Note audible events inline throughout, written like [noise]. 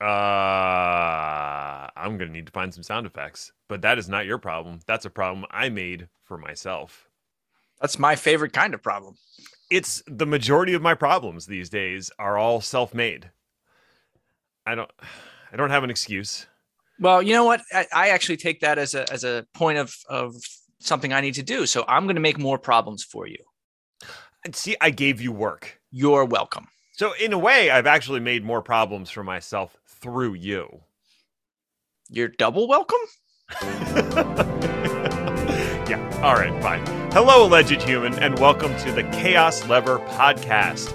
Uh, I'm gonna need to find some sound effects, but that is not your problem. That's a problem I made for myself. That's my favorite kind of problem. It's the majority of my problems these days are all self-made. I don't, I don't have an excuse. Well, you know what? I, I actually take that as a as a point of of something I need to do. So I'm going to make more problems for you. And see, I gave you work. You're welcome. So in a way, I've actually made more problems for myself through you. You're double welcome. [laughs] yeah. All right. Fine. Hello, alleged human, and welcome to the Chaos Lever podcast,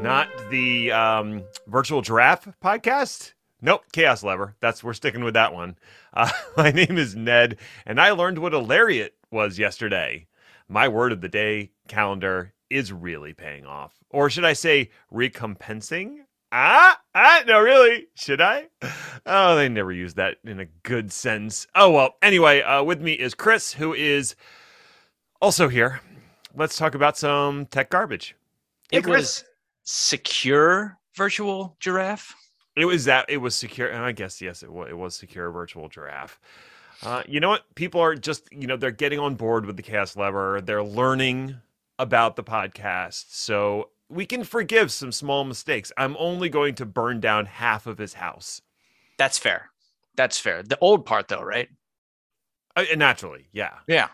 not the um, virtual giraffe podcast. Nope, Chaos Lever. That's we're sticking with that one. Uh, [laughs] my name is Ned, and I learned what a lariat was yesterday. My word of the day calendar is really paying off, or should I say, recompensing? Ah, ah, no, really? Should I? Oh, they never use that in a good sense. Oh well. Anyway, uh, with me is Chris, who is also here. Let's talk about some tech garbage. Hey, it Chris. was secure virtual giraffe. It was that. It was secure, and I guess yes, it was. It was secure virtual giraffe. Uh, you know what? People are just you know they're getting on board with the Chaos Lever. They're learning about the podcast, so we can forgive some small mistakes. I'm only going to burn down half of his house. That's fair. That's fair. The old part, though, right? Uh, naturally, yeah. Yeah.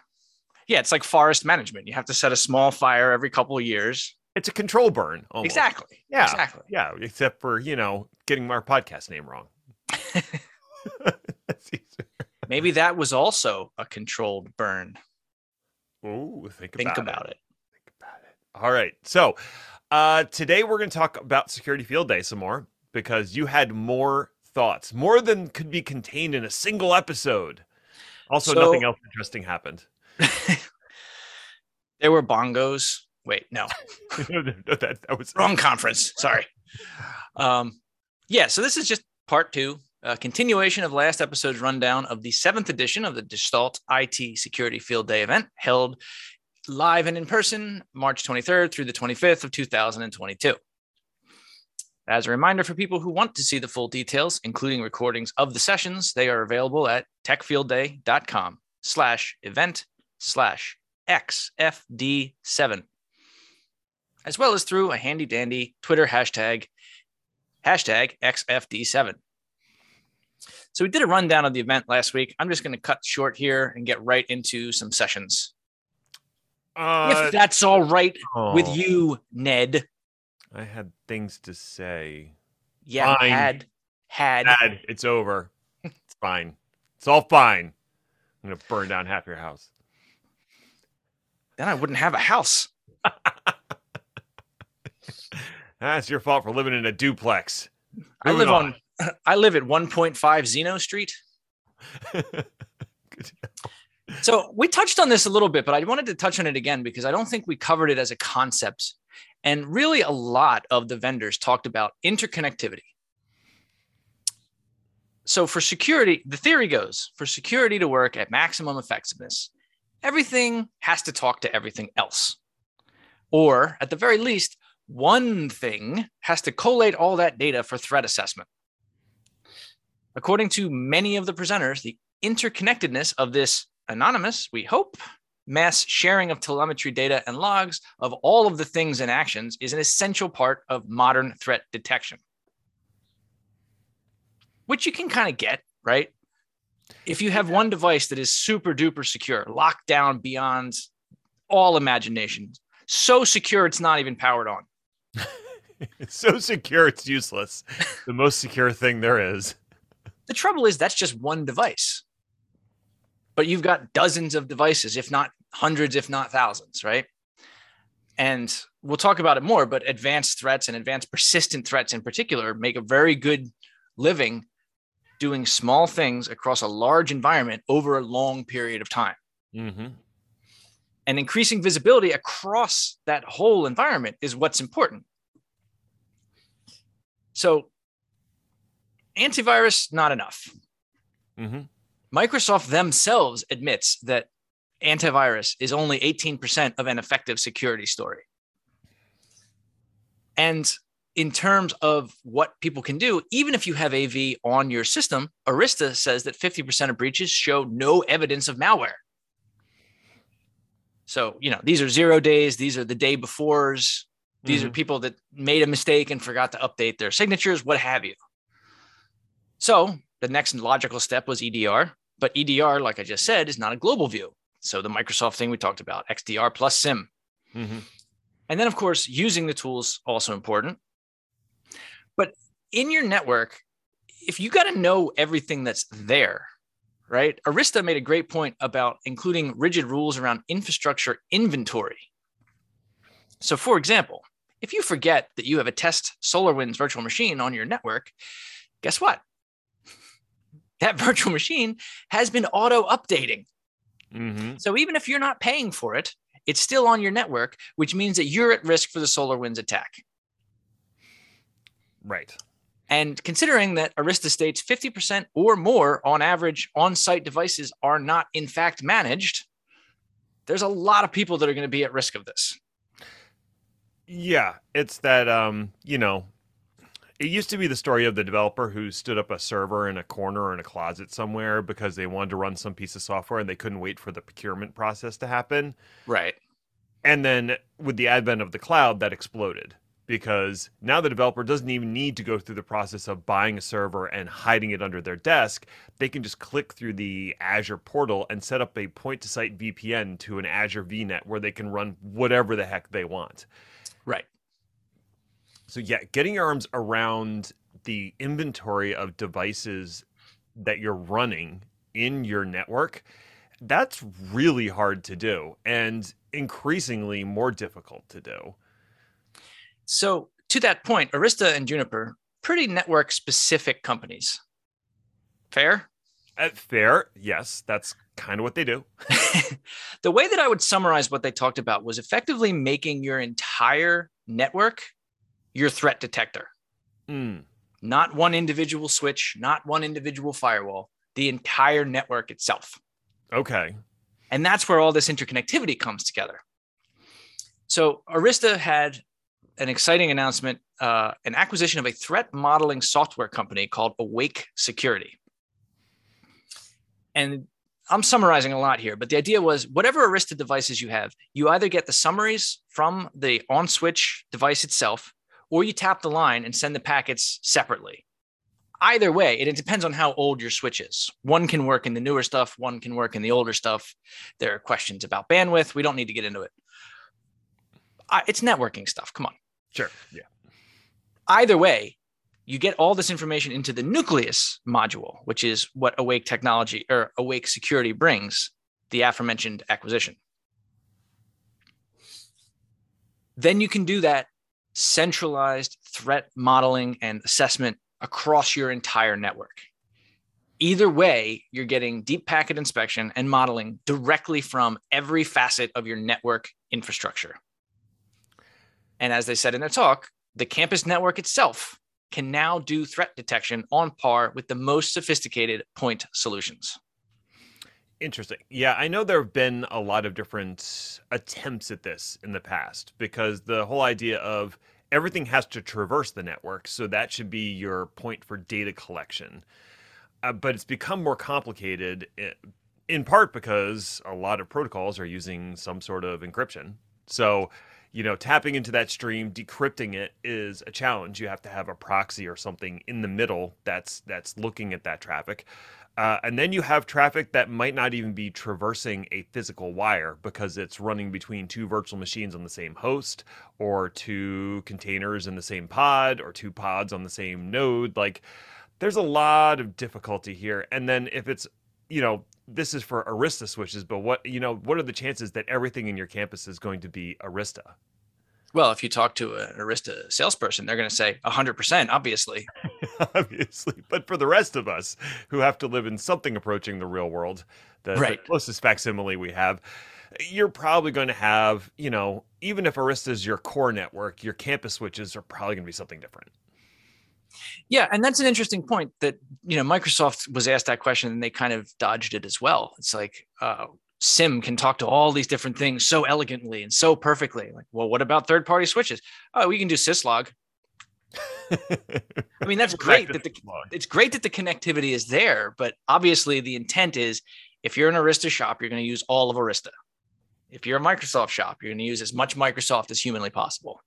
Yeah. It's like forest management. You have to set a small fire every couple of years. It's a control burn. Almost. Exactly. Yeah. Exactly. Yeah. Except for, you know, getting our podcast name wrong. [laughs] Maybe that was also a controlled burn. Oh, think, think about, about it. it. Think about it. All right. So, uh, today we're going to talk about Security Field Day some more because you had more thoughts, more than could be contained in a single episode. Also, so, nothing else interesting happened. [laughs] there were bongos. Wait, [laughs] no, that, that, was wrong conference. Sorry. Um, yeah, so this is just part two, a continuation of last episode's rundown of the seventh edition of the Gestalt IT Security Field Day event held live and in person March 23rd through the 25th of 2022. As a reminder for people who want to see the full details, including recordings of the sessions, they are available at techfieldday.com slash event slash XFD7, as well as through a handy dandy Twitter hashtag, hashtag XFD7. So we did a rundown of the event last week. I'm just going to cut short here and get right into some sessions. Uh, if that's all right oh, with you, Ned. I had things to say. Yeah, fine. had had. Had. It's over. it's fine. It's all fine. I'm gonna burn down half your house. Then I wouldn't have a house. [laughs] That's your fault for living in a duplex. I live on. on. [clears throat] I live at 1.5 Zeno Street. [laughs] So we touched on this a little bit, but I wanted to touch on it again because I don't think we covered it as a concept. And really, a lot of the vendors talked about interconnectivity. So, for security, the theory goes for security to work at maximum effectiveness, everything has to talk to everything else. Or, at the very least, one thing has to collate all that data for threat assessment. According to many of the presenters, the interconnectedness of this anonymous, we hope, mass sharing of telemetry data and logs of all of the things and actions is an essential part of modern threat detection. Which you can kind of get, right? If you have one device that is super duper secure, locked down beyond all imagination, so secure it's not even powered on. it's [laughs] so secure it's useless. the most secure thing there is. The trouble is that's just one device but you've got dozens of devices, if not hundreds, if not thousands, right? And we'll talk about it more, but advanced threats and advanced persistent threats in particular make a very good living doing small things across a large environment over a long period of time. Mm-hmm. And increasing visibility across that whole environment is what's important. So, antivirus, not enough. Mm-hmm. Microsoft themselves admits that antivirus is only 18% of an effective security story. And in terms of what people can do, even if you have AV on your system, Arista says that 50% of breaches show no evidence of malware. So, you know, these are zero days, these are the day befores, these mm-hmm. are people that made a mistake and forgot to update their signatures, what have you. So, the next logical step was EDR, but EDR, like I just said, is not a global view. So, the Microsoft thing we talked about, XDR plus SIEM. Mm-hmm. And then, of course, using the tools also important. But in your network, if you got to know everything that's there, right? Arista made a great point about including rigid rules around infrastructure inventory. So, for example, if you forget that you have a test SolarWinds virtual machine on your network, guess what? That [laughs] virtual machine has been auto updating. Mm-hmm. So, even if you're not paying for it, it's still on your network, which means that you're at risk for the SolarWinds attack. Right. And considering that Arista states 50% or more on average on site devices are not, in fact, managed, there's a lot of people that are going to be at risk of this. Yeah, it's that, um, you know, it used to be the story of the developer who stood up a server in a corner or in a closet somewhere because they wanted to run some piece of software and they couldn't wait for the procurement process to happen. Right. And then with the advent of the cloud, that exploded because now the developer doesn't even need to go through the process of buying a server and hiding it under their desk. They can just click through the Azure portal and set up a point to site VPN to an Azure VNet where they can run whatever the heck they want. So, yeah, getting your arms around the inventory of devices that you're running in your network, that's really hard to do and increasingly more difficult to do. So, to that point, Arista and Juniper, pretty network specific companies. Fair? Uh, fair. Yes, that's kind of what they do. [laughs] the way that I would summarize what they talked about was effectively making your entire network your threat detector. Mm. Not one individual switch, not one individual firewall, the entire network itself. Okay. And that's where all this interconnectivity comes together. So Arista had an exciting announcement uh, an acquisition of a threat modeling software company called Awake Security. And I'm summarizing a lot here, but the idea was whatever Arista devices you have, you either get the summaries from the on switch device itself, or you tap the line and send the packets separately. Either way, it, it depends on how old your switch is. One can work in the newer stuff, one can work in the older stuff. There are questions about bandwidth. We don't need to get into it. it's networking stuff. Come on. Sure. Yeah. Either way, you get all this information into the nucleus module, which is what Awake technology or Awake security brings, the aforementioned acquisition. Then you can do that centralized threat modeling and assessment across your entire network. Either way, you're getting deep packet inspection and modeling directly from every facet of your network infrastructure. And as they said in their talk, the campus network itself can now do threat detection on par with the most sophisticated point solutions. Interesting. Yeah, I know there have been a lot of different attempts at this in the past because the whole idea of everything has to traverse the network. So that should be your point for data collection. Uh, but it's become more complicated eh, in part because a lot of protocols are using some sort of encryption. So you know, tapping into that stream, decrypting it is a challenge. You have to have a proxy or something in the middle that's that's looking at that traffic. Uh, and then you have traffic that might not even be traversing a physical wire because it's running between two virtual machines on the same host or two containers in the same pod or two pods on the same node. Like there's a lot of difficulty here. And then if it's, you know, this is for Arista switches, but what you know, what are the chances that everything in your campus is going to be Arista? Well, if you talk to an Arista salesperson, they're going to say 100%, obviously. [laughs] obviously. But for the rest of us who have to live in something approaching the real world, the, right. the closest facsimile we have, you're probably going to have, you know, even if Arista is your core network, your campus switches are probably going to be something different. Yeah, and that's an interesting point that you know Microsoft was asked that question and they kind of dodged it as well. It's like uh, SIEM can talk to all these different things so elegantly and so perfectly. Like, well, what about third-party switches? Oh, we can do syslog. I mean, that's [laughs] great that the it's great that the connectivity is there, but obviously the intent is if you're an Arista shop, you're going to use all of Arista. If you're a Microsoft shop, you're going to use as much Microsoft as humanly possible.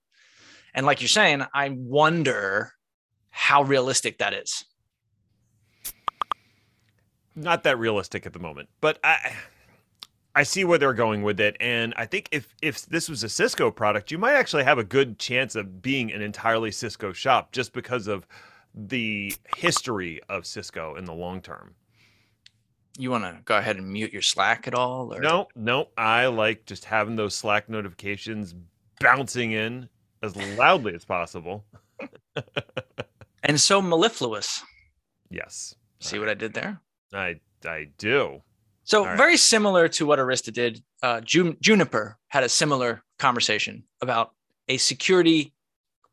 And like you're saying, I wonder how realistic that is. Not that realistic at the moment, but I I see where they're going with it, and I think if if this was a Cisco product, you might actually have a good chance of being an entirely Cisco shop just because of the history of Cisco in the long term. You want to go ahead and mute your Slack at all? Or? No, no. I like just having those Slack notifications bouncing in as loudly as possible. and so mellifluous. Yes. See what I did there? I I do. So right. very similar to what Arista did, uh, Jun- Juniper had a similar conversation about a security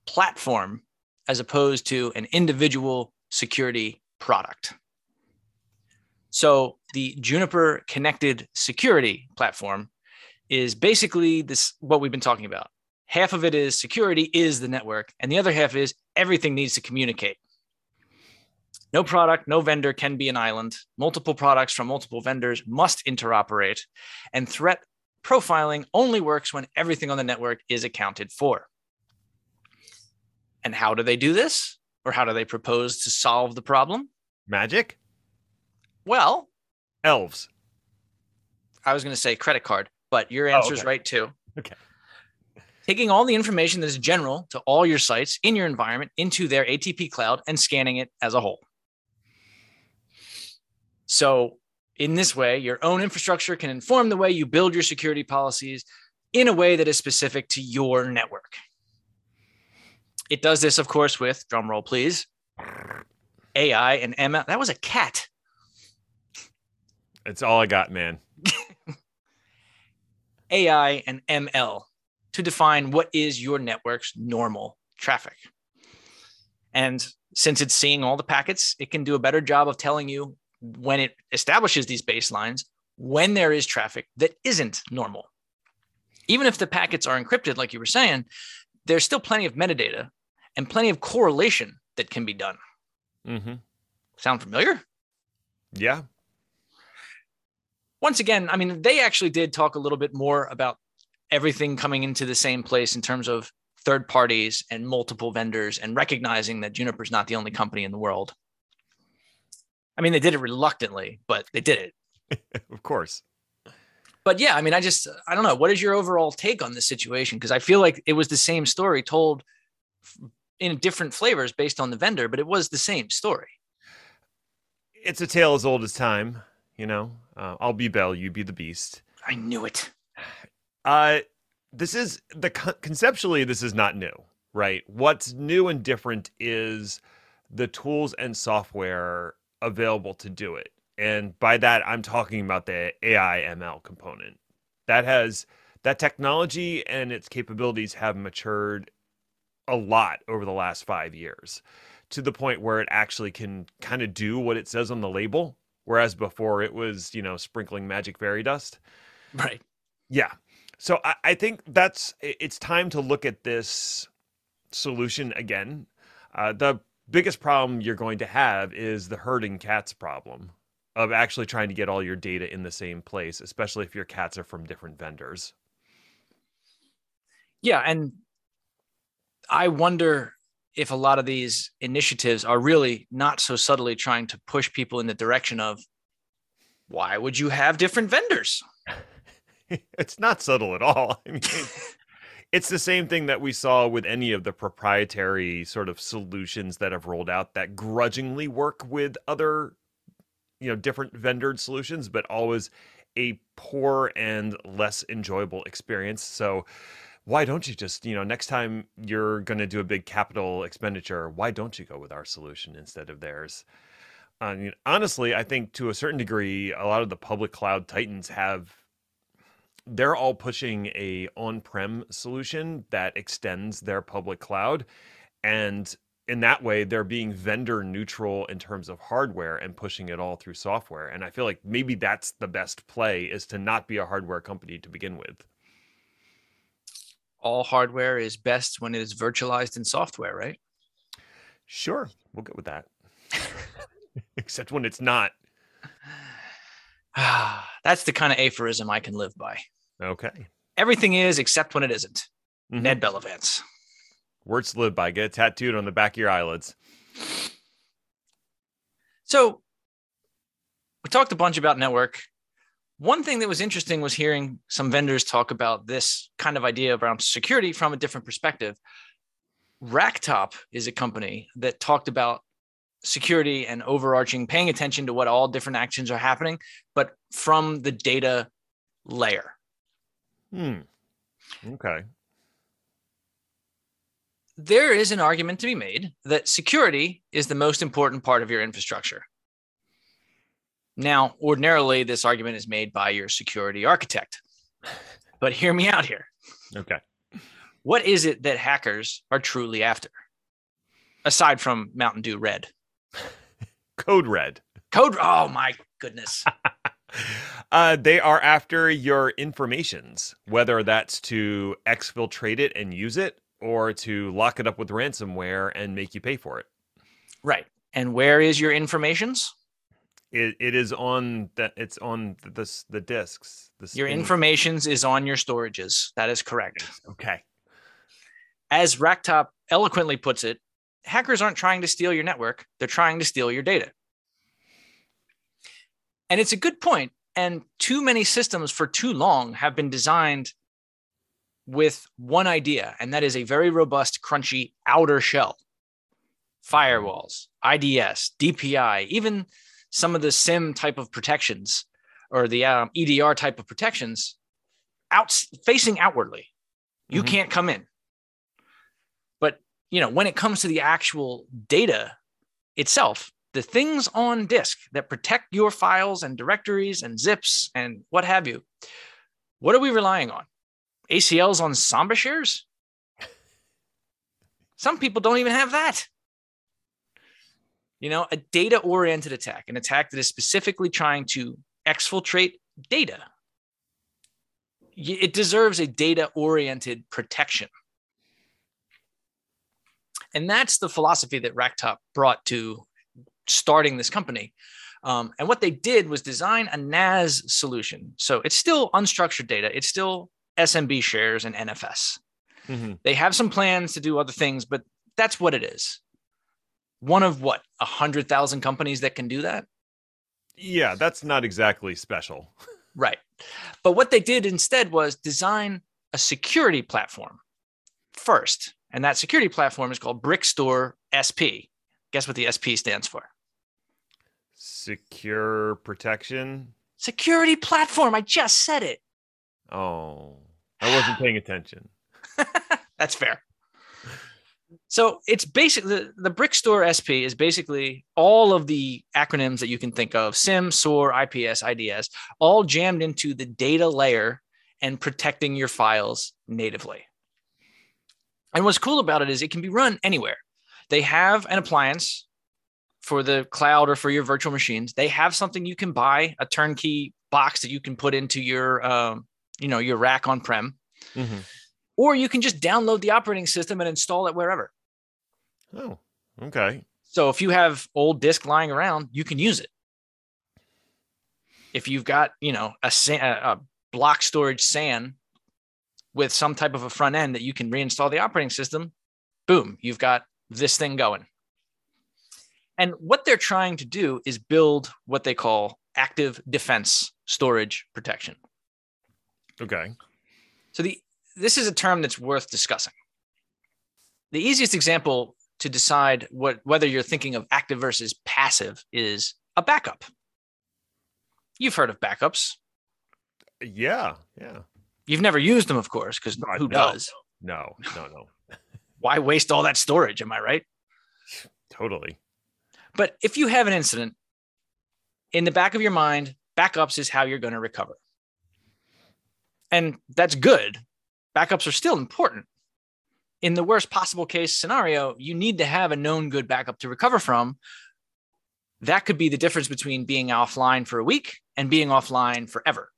platform as opposed to an individual security product. So the Juniper connected security platform is basically this what we've been talking about. Half of it is security is the network, and the other half is everything needs to communicate. No product, no vendor can be an island. Multiple products from multiple vendors must interoperate. And threat profiling only works when everything on the network is accounted for. And how do they do this? Or how do they propose to solve the problem? Magic? Well, elves. I was going to say credit card, but your answer is oh, okay. right too. Okay. Taking all the information that is general to all your sites in your environment into their ATP cloud and scanning it as a whole. So, in this way, your own infrastructure can inform the way you build your security policies in a way that is specific to your network. It does this, of course, with drumroll, please. AI and ML. That was a cat. It's all I got, man. [laughs] AI and ML to define what is your network's normal traffic. And since it's seeing all the packets, it can do a better job of telling you when it establishes these baselines when there is traffic that isn't normal. Even if the packets are encrypted, like you were saying, there's still plenty of metadata and plenty of correlation that can be done. Mm-hmm. Sound familiar? Yeah. Once again, I mean, they actually did talk a little bit more about everything coming into the same place in terms of third parties and multiple vendors and recognizing that Juniper's not the only company in the world. I mean, they did it reluctantly, but they did it. [laughs] of course. But yeah, I mean, I just, I don't know. What is your overall take on this situation? Because I feel like it was the same story told in different flavors based on the vendor, but it was the same story. It's a tale as old as time, you know. Uh, I'll be Bell, you be the Beast. I knew it. Uh, this is the conceptually, this is not new, right? What's new and different is the tools and software available to do it. And by that, I'm talking about the AI ML component. That has that technology and its capabilities have matured a lot over the last five years to the point where it actually can kind of do what it says on the label. Whereas before it was, you know, sprinkling magic fairy dust. Right. Yeah. So I, I think that's it's time to look at this solution again. Uh, the biggest problem you're going to have is the herding cats problem of actually trying to get all your data in the same place, especially if your cats are from different vendors. Yeah, and I wonder if a lot of these initiatives are really not so subtly trying to push people in the direction of why would you have different vendors? [laughs] it's not subtle at all. I mean, [laughs] it's the same thing that we saw with any of the proprietary sort of solutions that have rolled out that grudgingly work with other you know different vendored solutions but always a poor and less enjoyable experience so why don't you just you know next time you're going to do a big capital expenditure why don't you go with our solution instead of theirs I mean, honestly, I think to a certain degree, a lot of the public cloud titans have they're all pushing a on-prem solution that extends their public cloud and in that way they're being vendor neutral in terms of hardware and pushing it all through software and i feel like maybe that's the best play is to not be a hardware company to begin with all hardware is best when it is virtualized in software right Sure, we'll go with that. [laughs] Except when it's not. [sighs] That's the kind of aphorism I can live by. Okay. Everything is except when it isn't. Mhm. Ned Bellavance. Words to live by. Get tattooed on the back of your eyelids. So we talked a bunch about network. One thing that was interesting was hearing some vendors talk about this kind of idea around security from a different perspective. Racktop is a company that talked about security and overarching, paying attention to what all different actions are happening, but from the data layer. Hmm. Okay. there is an argument to be made that security is the most important part of your infrastructure. Now, ordinarily, this argument is made by your security architect. But hear me out here. Okay. What is it that hackers are truly after? Aside from Mountain Dew Red. [laughs] Code red. Code, oh my goodness. [laughs] Uh, they are after your informations, whether that's to exfiltrate it and use it, or to lock it up with ransomware and make you pay for it. right. And where is your informations? It, it is on that. It's on the the, the discs. The Your informations is on your storages. That is correct. Okay. as Racktop eloquently puts it, hackers aren't trying to steal your network, they're trying to steal your data. And it's a good point. And too many systems for too long have been designed with one idea, and that is a very robust, crunchy outer shell. Firewalls, IDS, DPI, even some of the SIEM type of protections or the um, EDR type of protections out facing outwardly. You Mhm. can't come in but you know when it comes to the actual data itself the things on disk that protect your files and directories and zips and what have you what are we relying on? Acls on samba shares? Some people don't even have that. You know a data oriented attack an attack that is specifically trying to exfiltrate data. It deserves a data oriented protection. And that's the philosophy that Racktop brought to starting this company. Um, and what they did was design a NAS solution. So it's still unstructured data, it's still SMB shares and NFS. Mhm. They have some plans to do other things, but that's what it is. One of what, a 100,000 companies that can do that? Yeah, that's not exactly special. [laughs] Right. But what they did instead was design a security platform first. And that security platform is called BrickStor SP. Guess what the SP stands for? Secure protection. Security platform. I just said it. Oh, I wasn't paying attention. [laughs] That's fair. So it's basically the, the BrickStor SP is basically all of the acronyms that you can think of SIEM, SOAR, IPS, IDS, all jammed into the data layer and protecting your files natively. And what's cool about it is it can be run anywhere. They have an appliance for the cloud or for your virtual machines. They have something you can buy, a turnkey box that you can put into your, um, you know, your rack on prem Mhm. or you can just download the operating system and install it wherever. Oh, okay. So if you have old disk lying around, you can use it. If you've got, you know, a, a block storage SAN with some type of a front end that you can reinstall the operating system, boom, you've got this thing going. And what they're trying to do is build what they call active defense storage protection. Okay. So the this is a term that's worth discussing. The easiest example to decide what whether you're thinking of active versus passive is a backup. You've heard of backups. Yeah. Yeah. You've never used them, of course, because who no. does? No. No. No. Why waste all that storage? Am I right? Totally. But if you have an incident, in the back of your mind, backups is how you're going to recover. And that's good. Backups are still important. In the worst possible case scenario, you need to have a known good backup to recover from. That could be the difference between being offline for a week and being offline forever.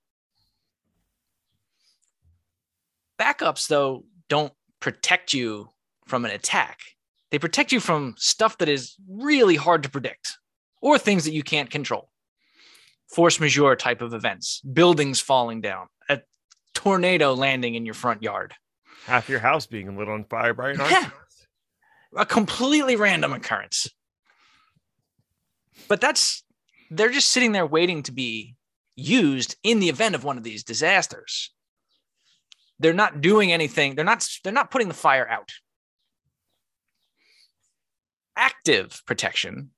Backups, though, don't protect you from an attack. They protect you from stuff that is really hard to predict or things that you can't control. Force majeure type of events, buildings falling down, a tornado landing in your front yard, Half your house being lit on fire by an Yeah. a completely random occurrence. But that's, they're just sitting there waiting to be used in the event of one of these disasters. They're not doing anything. They're not, they're not putting the fire out. Active protection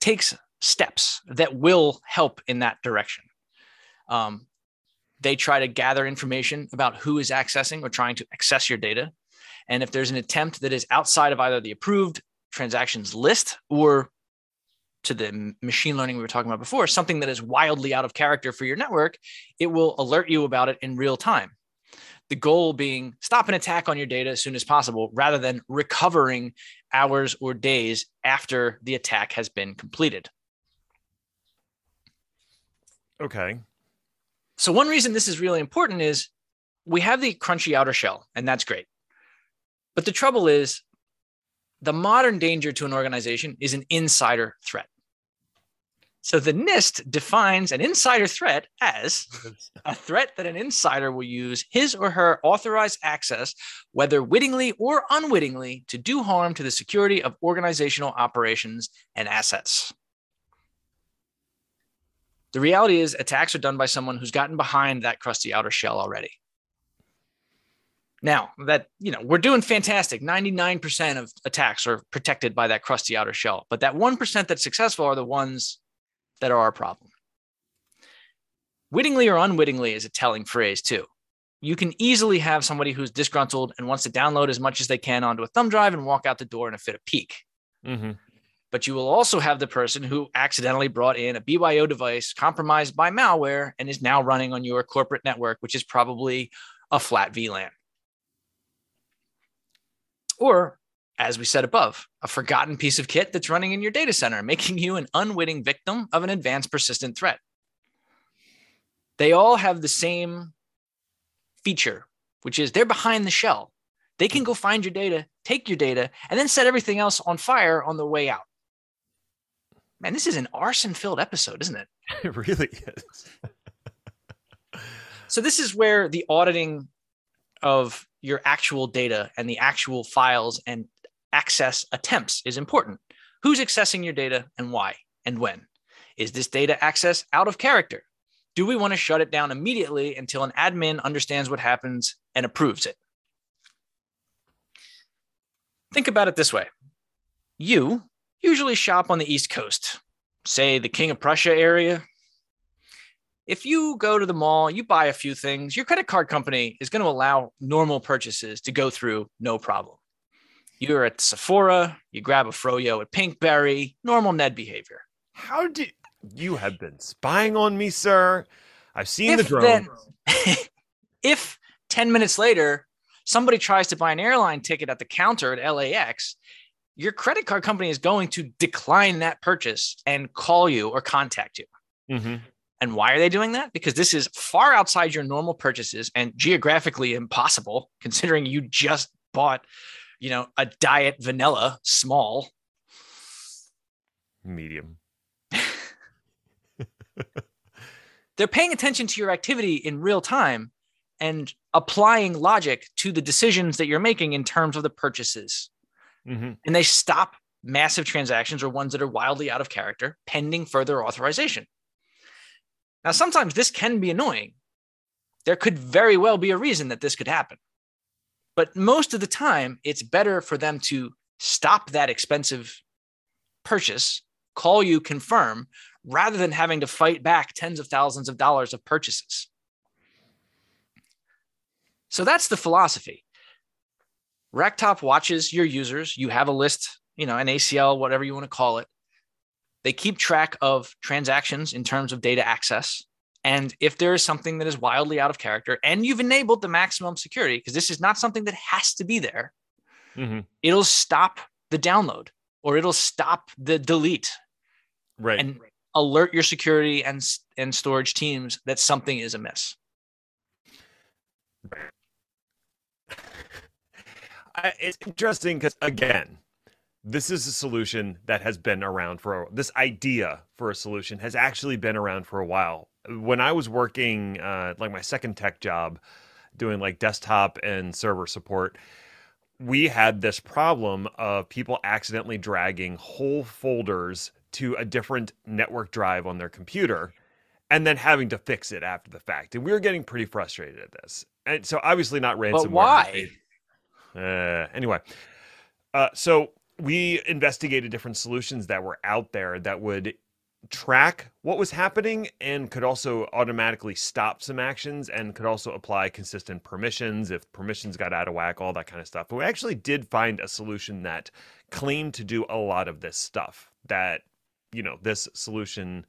takes steps that will help in that direction. Um, they try to gather information about who is accessing or trying to access your data. And if there's an attempt that is outside of either the approved transactions list or to the machine learning we were talking about before, something that is wildly out of character for your network, it will alert you about it in real time. The goal being stop an attack on your data as soon as possible rather than recovering hours or days after the attack has been completed. Okay. So one reason this is really important is we have the crunchy outer shell, and that's great. But the trouble is the modern danger to an organization is an insider threat. So the NIST defines an insider threat as [laughs] a threat that an insider will use his or her authorized access, whether wittingly or unwittingly, to do harm to the security of organizational operations and assets. The reality is, attacks are done by someone who's gotten behind that crusty outer shell already. Now, that, you know, we're doing fantastic. 99% of attacks are protected by that crusty outer shell, but that 1% that's successful are the ones that are our problem. Wittingly or unwittingly is a telling phrase, too. You can easily have somebody who's disgruntled and wants to download as much as they can onto a thumb drive and walk out the door in a fit of pique Mm-hmm. but you will also have the person who accidentally brought in a BYO device compromised by malware and is now running on your corporate network, which is probably a flat VLAN. Or, as we said above, a forgotten piece of kit that's running in your data center, making you an unwitting victim of an advanced persistent threat. They all have the same feature, which is they're behind the shell. They can go find your data, take your data, and then set everything else on fire on the way out. Man, this is an arson filled episode, isn't it? [laughs] It really is. So, this is where the auditing of your actual data and the actual files and access attempts is important. Who's accessing your data and why and when? Is this data access out of character? Do we want to shut it down immediately until an admin understands what happens and approves it? Think about it this way you usually shop on the East Coast, say the King of Prussia area. If you go to the mall, you buy a few things, your credit card company is going to allow normal purchases to go through no problem. You're at Sephora, you grab a froyo at Pinkberry, normal Ned behavior. How did you have been spying on me, sir? I've seen the drone. then- [laughs] if 10 minutes later, somebody tries to buy an airline ticket at the counter at LAX, your credit card company is going to decline that purchase and call you or contact you. Mhm. And why are they doing that? Because this is far outside your normal purchases and geographically impossible, considering you just bought, you know, a diet vanilla small. Medium. [laughs] They're paying attention to your activity in real time and applying logic to the decisions that you're making in terms of the purchases. hmm And they stop massive transactions or ones that are wildly out of character pending further authorization. Now, sometimes this can be annoying. There could very well be a reason that this could happen. But most of the time, it's better for them to stop that expensive purchase, call you, confirm, rather than having to fight back tens of thousands of dollars of purchases. So that's the philosophy. Racktop watches your users. You have a list, you know, an ACL, whatever you want to call it. They keep track of transactions in terms of data access. And if there is something that is wildly out of character and you've enabled the maximum security, because this is not something that has to be there, hmm it'll stop the download or it'll stop the delete Right. and alert your security and, and storage teams that something is amiss. I, it's interesting because again, this is a solution that has been around for this idea for a solution has actually been around for a while. When I was working uh, like my second tech job, doing like desktop and server support, we had this problem of people accidentally dragging whole folders to a different network drive on their computer and then having to fix it after the fact. And we were getting pretty frustrated at this. And so obviously not ransomware. But why? Uh, anyway, uh, so we investigated different solutions that were out there that would track what was happening and could also automatically stop some actions and could also apply consistent permissions if permissions got out of whack, all that kind of stuff. But we actually did find a solution that claimed to do a lot of this stuff that, you know, this solution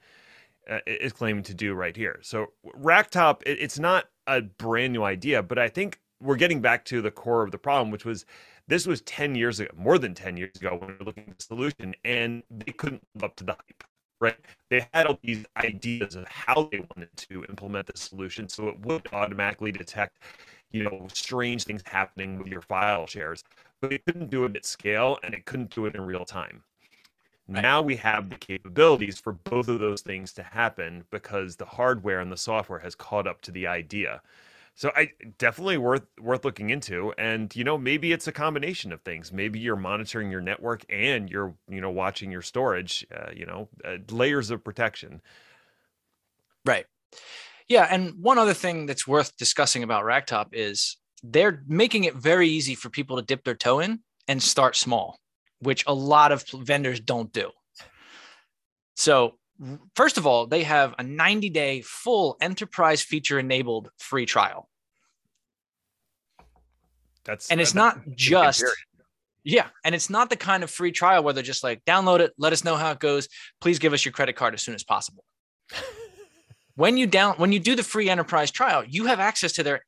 uh, is claiming to do right here. So Racktop, it, it's not a brand new idea, but I think we're getting back to the core of the problem, which was this was 10 years ago, more than 10 years ago when we were looking at the solution, and they couldn't live up to the hype, right? They had all these ideas of how they wanted to implement the solution so it would automatically detect, you know, strange things happening with your file shares, but it couldn't do it at scale and it couldn't do it in real time. Now we have the capabilities for both of those things to happen because the hardware and the software has caught up to the idea. So I definitely worth worth looking into, and you know maybe it's a combination of things. Maybe you're monitoring your network and you're you know watching your storage. Uh, you know uh, layers of protection. Right. Yeah, and one other thing that's worth discussing about Racktop is they're making it very easy for people to dip their toe in and start small, which a lot of vendors don't do. So first of all, they have a 90 day full enterprise feature enabled free trial. That's and it's not just yeah, and it's not the kind of free trial where they're just like download it, let us know how it goes, please give us your credit card as soon as possible. [laughs] when you down when you do the free enterprise trial, you have access to their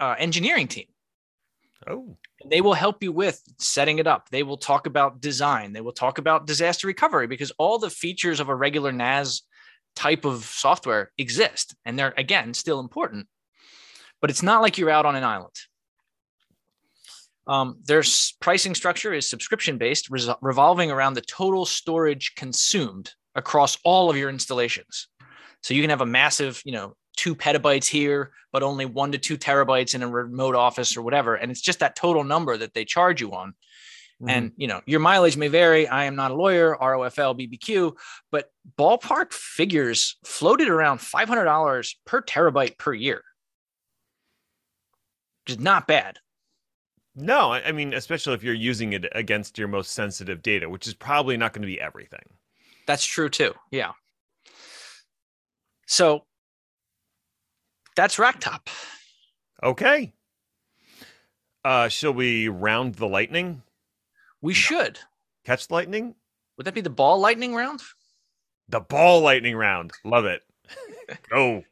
uh, engineering team. Oh. They will help you with setting it up. They will talk about design. They will talk about disaster recovery because all the features of a regular NAS type of software exist. And they're, again, still important. But it's not like you're out on an island. Um, their pricing structure is subscription based, revolving around the total storage consumed across all of your installations. So you can have a massive, you know, two petabytes here, but only one to two terabytes in a remote office or whatever. And it's just that total number that they charge you on. Mm-hmm. And you know, your mileage may vary. I am not a lawyer, ROFL, BBQ, but ballpark figures floated around $500 per terabyte per year. Which is not bad. No, I mean, especially if you're using it against your most sensitive data, which is probably not going to be everything. That's true too. Yeah. So that's Racktop. Okay. Uh, shall we round the lightning? We no. should. Catch lightning? Would that be the ball lightning round? The ball lightning round. Love it. [laughs] Go.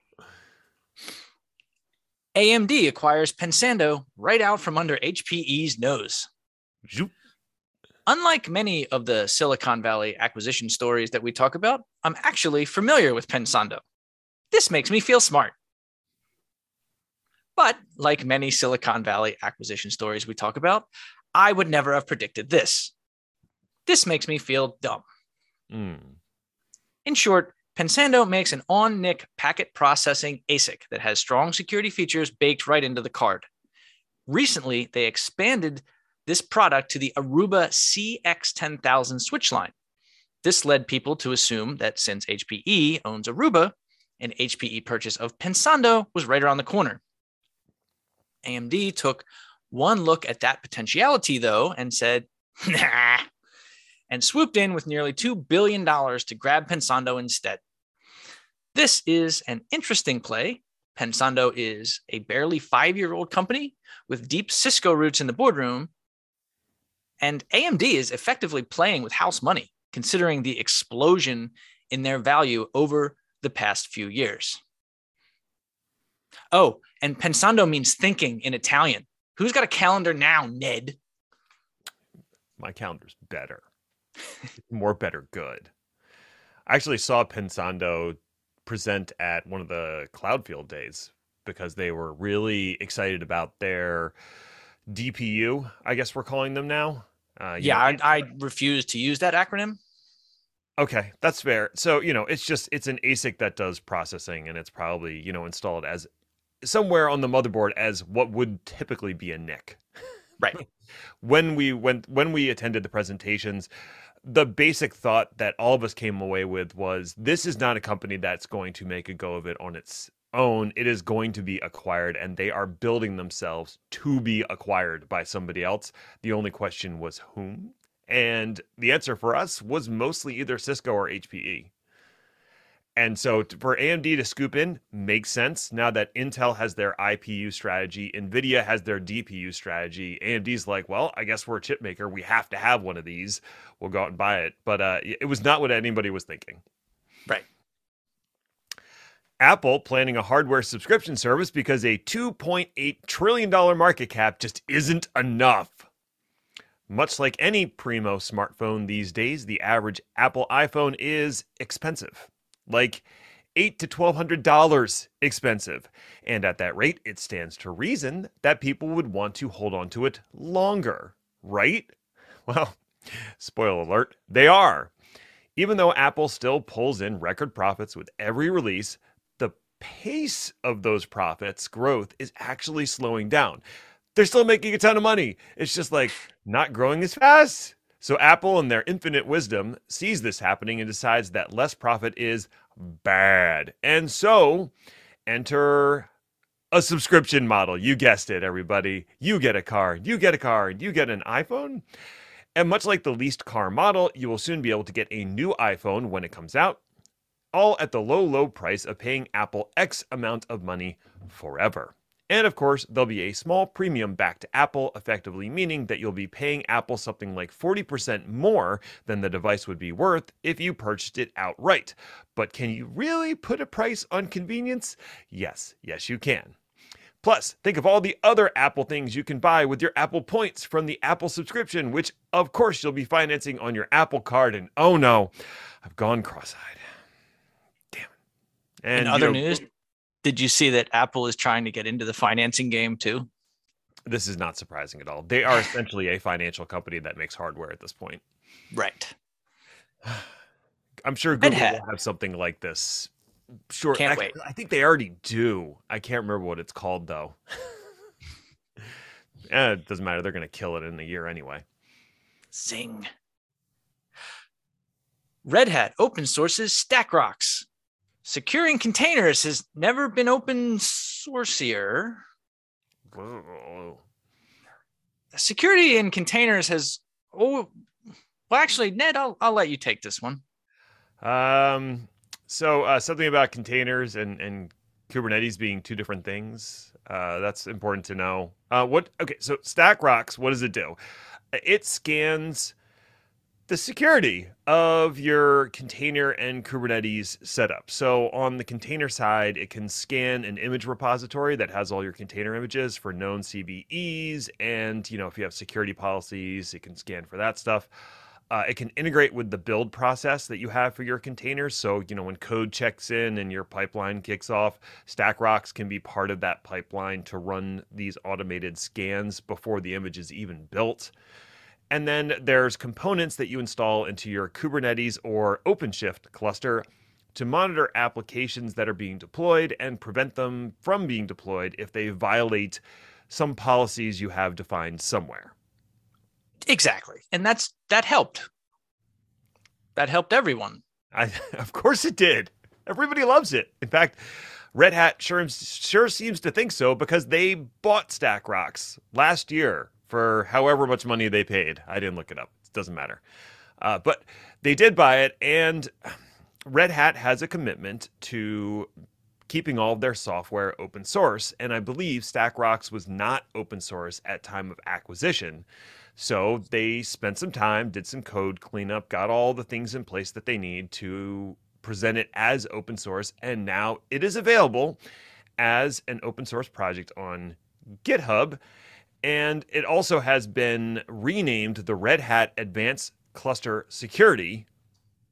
AMD acquires Pensando right out from under HPE's nose. Zoop. Unlike many of the Silicon Valley acquisition stories that we talk about, I'm actually familiar with Pensando. This makes me feel smart. But like many Silicon Valley acquisition stories we talk about, I would never have predicted this. This makes me feel dumb. Mm. In short, Pensando makes an on NIC packet processing ASIC that has strong security features baked right into the card. Recently, they expanded this product to the Aruba CX10000 switch line. This led people to assume that since HPE owns Aruba, an HPE purchase of Pensando was right around the corner. AMD took one look at that potentiality, though, and said, [laughs] nah, and swooped in with nearly $2 billion to grab Pensando instead. This is an interesting play. Pensando is a barely five year old company with deep Cisco roots in the boardroom. And AMD is effectively playing with house money, considering the explosion in their value over the past few years. Oh, and pensando means thinking in Italian. Who's got a calendar now, Ned? My calendar's better. [laughs] More better good. I actually saw Pensando present at one of the Cloud Field Days because they were really excited about their DPU, I guess we're calling them now. Uh, Yeah, know, I, I refuse to use that acronym. Okay, that's fair. So, you know, it's just it's an ASIC that does processing and it's probably, you know, installed as somewhere on the motherboard as what would typically be a NIC. [laughs] Right. when we went when we attended the presentations, the basic thought that all of us came away with was this is not a company that's going to make a go of it on its own. It is going to be acquired and they are building themselves to be acquired by somebody else. The only question was whom? And the answer for us was mostly either Cisco or HPE. And so for AMD to scoop in makes sense now that Intel has their IPU strategy, Nvidia has their DPU strategy. AMD's like, well, I guess we're a chip maker. We have to have one of these. We'll go out and buy it. But uh, it was not what anybody was thinking. Right. Apple planning a hardware subscription service because a $2.8 trillion market cap just isn't enough. Much like any primo smartphone these days, the average Apple iPhone is expensive. Like eight to twelve hundred dollars expensive. And at that rate, it stands to reason that people would want to hold on to it longer, right? [laughs] Well, spoiler alert, they are. Even though Apple still pulls in record profits with every release, the pace of those profits growth is actually slowing down. They're still making a ton of money. It's just like not growing as fast. So Apple, in their infinite wisdom, sees this happening and decides that less profit is bad. And so enter a subscription model. You guessed it, everybody. You get a car, you get a car, you get an iPhone. And much like the leased car model, you will soon be able to get a new iPhone when it comes out, all at the low, low price of paying Apple X amount of money forever. And of course, there'll be a small premium back to Apple, effectively meaning that you'll be paying Apple something like 40% more than the device would be worth if you purchased it outright. But can you really put a price on convenience? Yes, yes, you can. Plus, think of all the other Apple things you can buy with your Apple points from the Apple subscription, which of course you'll be financing on your Apple card. And oh no, I've gone cross eyed. Damn it. In you other know, news, did you see that Apple is trying to get into the financing game too? This is not surprising at all. They are essentially a financial company that makes hardware at this point. Right. [sighs] I'm sure Google will have something like this. Sure. Can't I, wait. I think they already do. I can't remember what it's called though. [laughs] eh, it doesn't matter. They're going to kill it in a year anyway. Zing. Red Hat open sources StackRox. Securing containers has never been open sourcier. Whoa. Security in containers has oh well actually Ned, I'll I'll let you take this one. Um, so uh, something about containers and and Kubernetes being two different things. Uh, that's important to know. Uh, what? Okay, so StackRox, what does it do? It scans the security of your container and Kubernetes setup. So on the container side, it can scan an image repository that has all your container images for known CVEs, and you know if you have security policies, it can scan for that stuff. Uh, it can integrate with the build process that you have for your containers. So, you know, when code checks in and your pipeline kicks off, Stack StackRox can be part of that pipeline to run these automated scans before the image is even built. And then there's components that you install into your Kubernetes or OpenShift cluster to monitor applications that are being deployed and prevent them from being deployed if they violate some policies you have defined somewhere. Exactly. And that's that helped. That helped everyone. I, [laughs] of course it did. Everybody loves it. In fact, Red Hat sure, sure seems to think so because they bought StackRox last year for however much money they paid. I didn't look it up. It doesn't matter. Uh, but they did buy it, and Red Hat has a commitment to keeping all of their software open source. And I believe StackRox was not open source at time of acquisition. So they spent some time, did some code cleanup, got all the things in place that they need to present it as open source. And now it is available as an open source project on GitHub. And it also has been renamed the Red Hat Advanced Cluster Security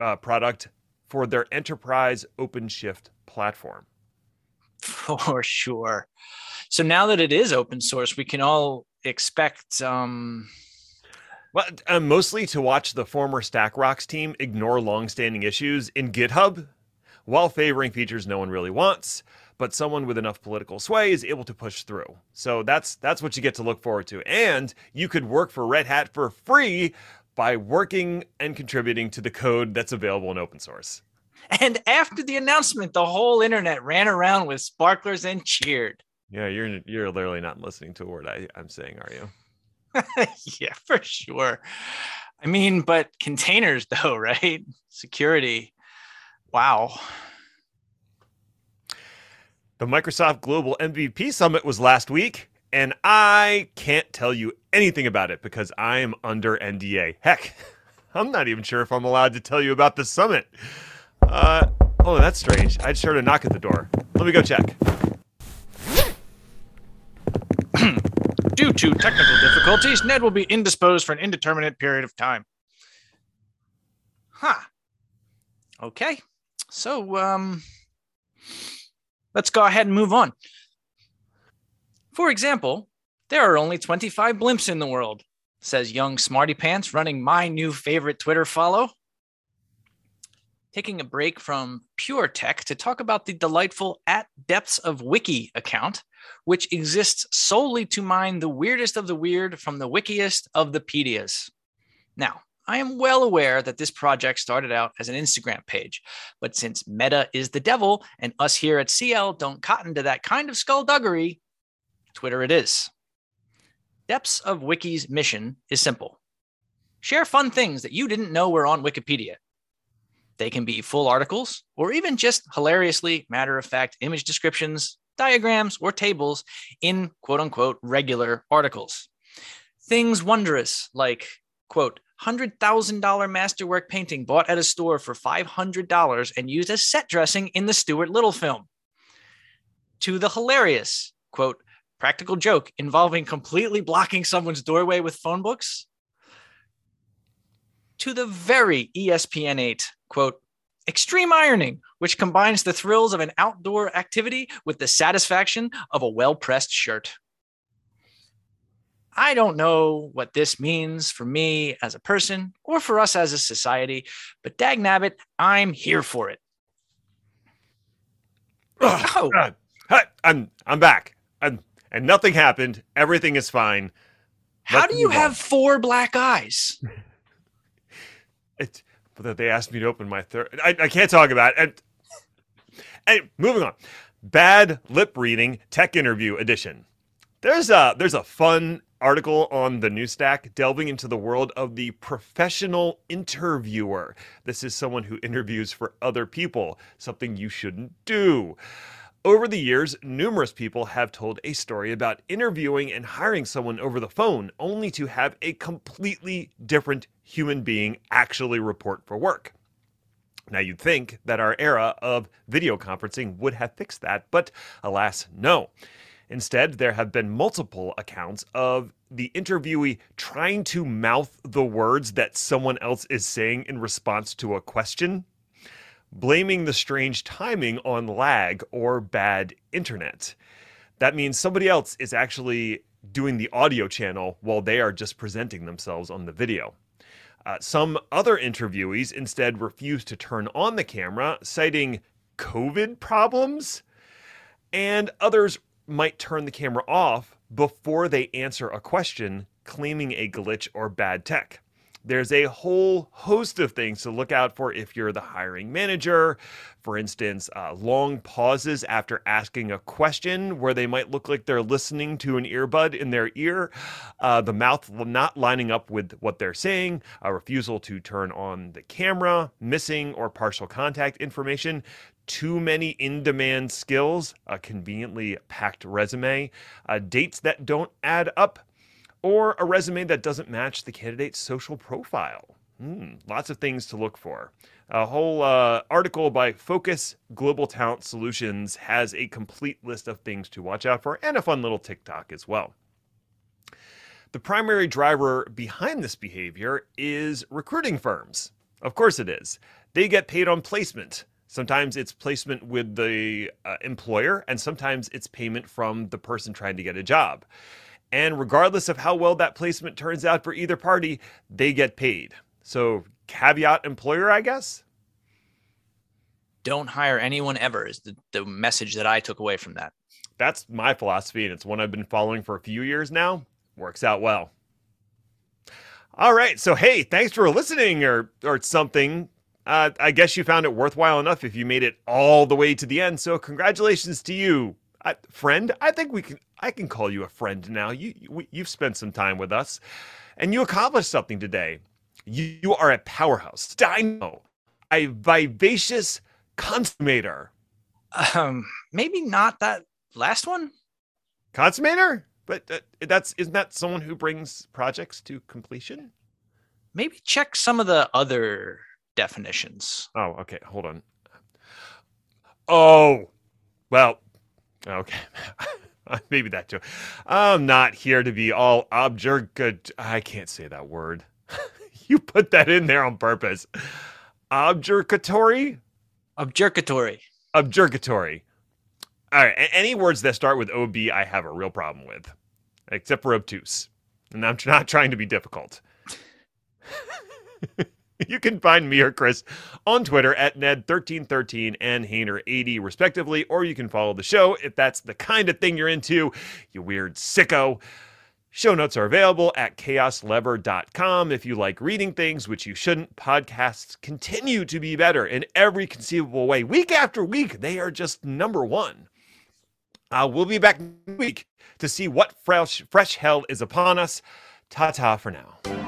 uh, product for their enterprise OpenShift platform. [laughs] For sure. So now that it is open source, we can all expect um Well, uh, mostly to watch the former StackRox team ignore long-standing issues in GitHub while favoring features no one really wants, but someone with enough political sway is able to push through. So that's that's what you get to look forward to. And you could work for Red Hat for free by working and contributing to the code that's available in open source. And after the announcement, the whole internet ran around with sparklers and cheered. Yeah, you're you're literally not listening to a word I, I'm saying, are you? [laughs] yeah, for sure. I mean, but containers though, [laughs] right? Security. Wow. The Microsoft Global MVP Summit was last week, and I can't tell you anything about it because I am under NDA. Heck, [laughs] I'm not even sure if I'm allowed to tell you about the summit. Uh, oh, that's strange. I just heard a knock at the door. Let me go check. [clears throat] Due to technical difficulties, Ned will be indisposed for an indeterminate period of time. Huh. Okay. So, um, let's go ahead and move on. For example, there are only 25 blimps in the world, says young Smarty Pants running my new favorite Twitter follow. Taking a break from pure tech to talk about the delightful at depths of wiki account, which exists solely to mine the weirdest of the weird from the wikiest of the pedias. Now, I am well aware that this project started out as an Instagram page, but since Meta is the devil and us here at CL don't cotton to that kind of skullduggery, Twitter it is. Depths of Wiki's mission is simple share fun things that you didn't know were on Wikipedia. They can be full articles or even just hilariously matter of fact image descriptions, diagrams, or tables in quote unquote regular articles. Things wondrous like, quote, $100,000 masterwork painting bought at a store for $500 and used as set dressing in the Stuart Little film. To the hilarious, quote, practical joke involving completely blocking someone's doorway with phone books. To the very ESPN 8, quote, extreme ironing, which combines the thrills of an outdoor activity with the satisfaction of a well pressed shirt. I don't know what this means for me as a person or for us as a society, but dag nabbit, I'm here for it. Oh. Hi, I'm I'm back. I'm, and nothing happened. Everything is fine. How Let's do you move on. have four black eyes? [laughs] It, but they asked me to open my third. I, I can't talk about it. And, and moving on. Bad lip reading tech interview edition. There's a there's a fun article on the new stack delving into the world of the professional interviewer. This is someone who interviews for other people, something you shouldn't do. Over the years, numerous people have told a story about interviewing and hiring someone over the phone only to have a completely different human being actually report for work. Now, you'd think that our era of video conferencing would have fixed that, but alas, no. Instead, there have been multiple accounts of the interviewee trying to mouth the words that someone else is saying in response to a question, blaming the strange timing on lag or bad internet. That means somebody else is actually doing the audio channel while they are just presenting themselves on the video. Uh, some other interviewees instead refuse to turn on the camera, citing COVID problems, and others might turn the camera off before they answer a question, claiming a glitch or bad tech. There's a whole host of things to look out for if you're the hiring manager. For instance, uh, long pauses after asking a question where they might look like they're listening to an earbud in their ear, uh, the mouth not lining up with what they're saying, a refusal to turn on the camera, missing or partial contact information, too many in demand skills, a conveniently packed resume, uh, dates that don't add up, or a resume that doesn't match the candidate's social profile. Hmm, lots of things to look for. A whole uh, article by Focus Global Talent Solutions has a complete list of things to watch out for and a fun little TikTok as well. The primary driver behind this behavior is recruiting firms. Of course, it is. They get paid on placement. Sometimes it's placement with the uh, employer, and sometimes it's payment from the person trying to get a job. And regardless of how well that placement turns out for either party, they get paid. So, caveat employer, I guess. Don't hire anyone ever is the, the message that I took away from that. That's my philosophy, and it's one I've been following for a few years now. Works out well. All right. So, hey, thanks for listening or, or something. Uh, I guess you found it worthwhile enough if you made it all the way to the end. So, congratulations to you, uh, friend. I think we can. I can call you a friend now. You, you you've spent some time with us, and you accomplished something today. You, you are a powerhouse, dynamo, a vivacious consummator. Um, maybe not that last one. Consummator, but uh, that's isn't that someone who brings projects to completion? Maybe check some of the other definitions. Oh, okay. Hold on. Oh, well, okay. [laughs] [laughs] Maybe that too. I'm not here to be all objurgatory. I can't say that word. [laughs] you put that in there on purpose. Objurgatory? Objurgatory. Objurgatory. All right. Any words that start with OB, I have a real problem with, except for obtuse. And I'm not trying to be difficult. [laughs] You can find me or Chris on Twitter at Ned1313 and Hayner80, respectively, or you can follow the show if that's the kind of thing you're into, you weird sicko. Show notes are available at chaoslever.com. If you like reading things, which you shouldn't, podcasts continue to be better in every conceivable way. Week after week, they are just number one. Uh, we'll be back next week to see what fresh, fresh hell is upon us. Ta ta for now.